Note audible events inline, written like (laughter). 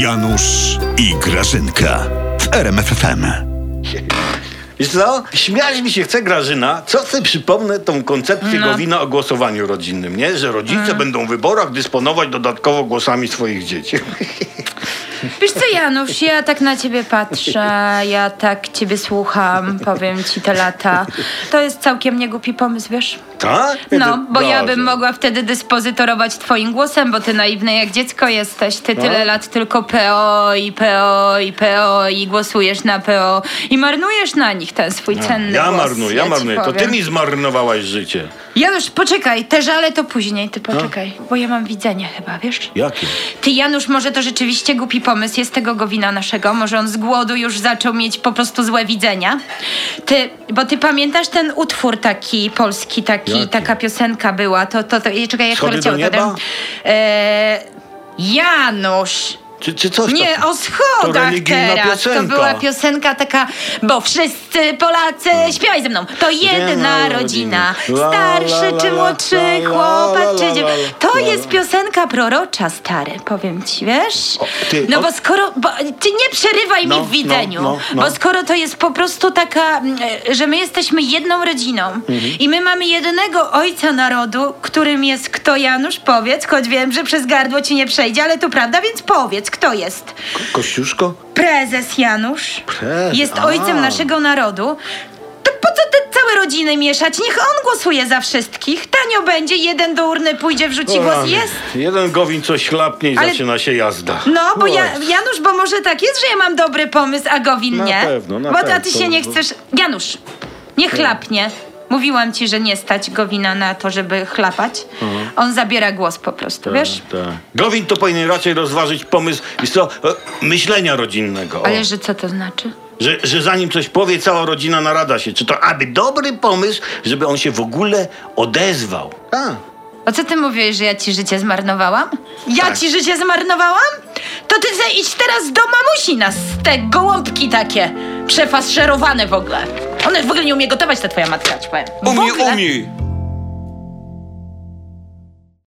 Janusz i Grażynka w RMFFM. Wiesz co? Śmiać mi się chce Grażyna, co sobie przypomnę tą koncepcję No. Gowina o głosowaniu rodzinnym, nie? Że rodzice będą w wyborach dysponować dodatkowo głosami swoich dzieci. (laughs) Wiesz co, Janusz, ja tak na ciebie patrzę, ja tak ciebie słucham, powiem ci te lata. To jest całkiem niegłupi pomysł, wiesz? tak? No, bo ja bym mogła wtedy dyspozytorować twoim głosem, bo ty naiwny jak dziecko jesteś. Ty tyle No. lat tylko PO i PO i PO i głosujesz na PO i marnujesz na nich ten swój cenny Ja głos. marnuję, ja ci marnuję. To ty powiem. mi zmarnowałaś życie. Janusz, poczekaj, te żale to później, ty poczekaj, bo ja mam widzenie chyba, wiesz? Jakie? Ty, Janusz, może to rzeczywiście głupi pomysł jest tego Gowina naszego. Może on z głodu już zaczął mieć po prostu złe widzenia. Ty, bo ty pamiętasz ten utwór taki polski, taki, Jaki? taka piosenka była. To, to, to czekaj, jak to leciało. Janusz! Czy, czy coś Nie, tam? o schodach religijna teraz. piosenka. To była piosenka taka, bo wszyscy Polacy, śpiewaj ze mną. To jedna rodzina, starszy czy młodszy chłopak czy la, dziew... la, To jest piosenka prorocza, stary, powiem ci, wiesz? No bo skoro, bo, ty nie przerywaj No, mi w widzeniu, no, no, no. bo skoro to jest po prostu taka, mm, że my jesteśmy jedną rodziną Mhm. i my mamy jednego ojca narodu, którym jest kto Janusz, powiedz, choć wiem, że przez gardło ci nie przejdzie, ale to prawda, więc powiedz, kto jest? Kościuszko? Prezes Janusz Prezes, jest a. ojcem naszego narodu. To po co te całe rodziny mieszać? Niech on głosuje za wszystkich. Tanio będzie, jeden do urny pójdzie, wrzuci głos jest. Jeden Gowin coś chlapnie i Ale- zaczyna się jazda. No, bo ja. Janusz, bo może tak jest, że ja mam dobry pomysł, a Gowin Na nie. pewno, na bo a ty pewno. się nie chcesz... Janusz, nie chlapnie. Mówiłam ci, że nie stać Gowina na to, żeby chlapać. On zabiera głos po prostu, wiesz? Tak. Gowin to powinien raczej rozważyć pomysł jest to, e, myślenia rodzinnego. O. Ale że co to znaczy? Że, że zanim coś powie, cała rodzina narada się. Czy to aby dobry pomysł, żeby on się w ogóle odezwał? A. O co ty mówiłeś, że ja ci życie zmarnowałam? Ja Tak. ci życie zmarnowałam? To ty idź teraz do mamusi nas, te gołąbki takie, przefaszerowane w ogóle. Ona w ogóle nie umie gotować, ta twoja matka, ci powiem. W Umie, ogóle. umie.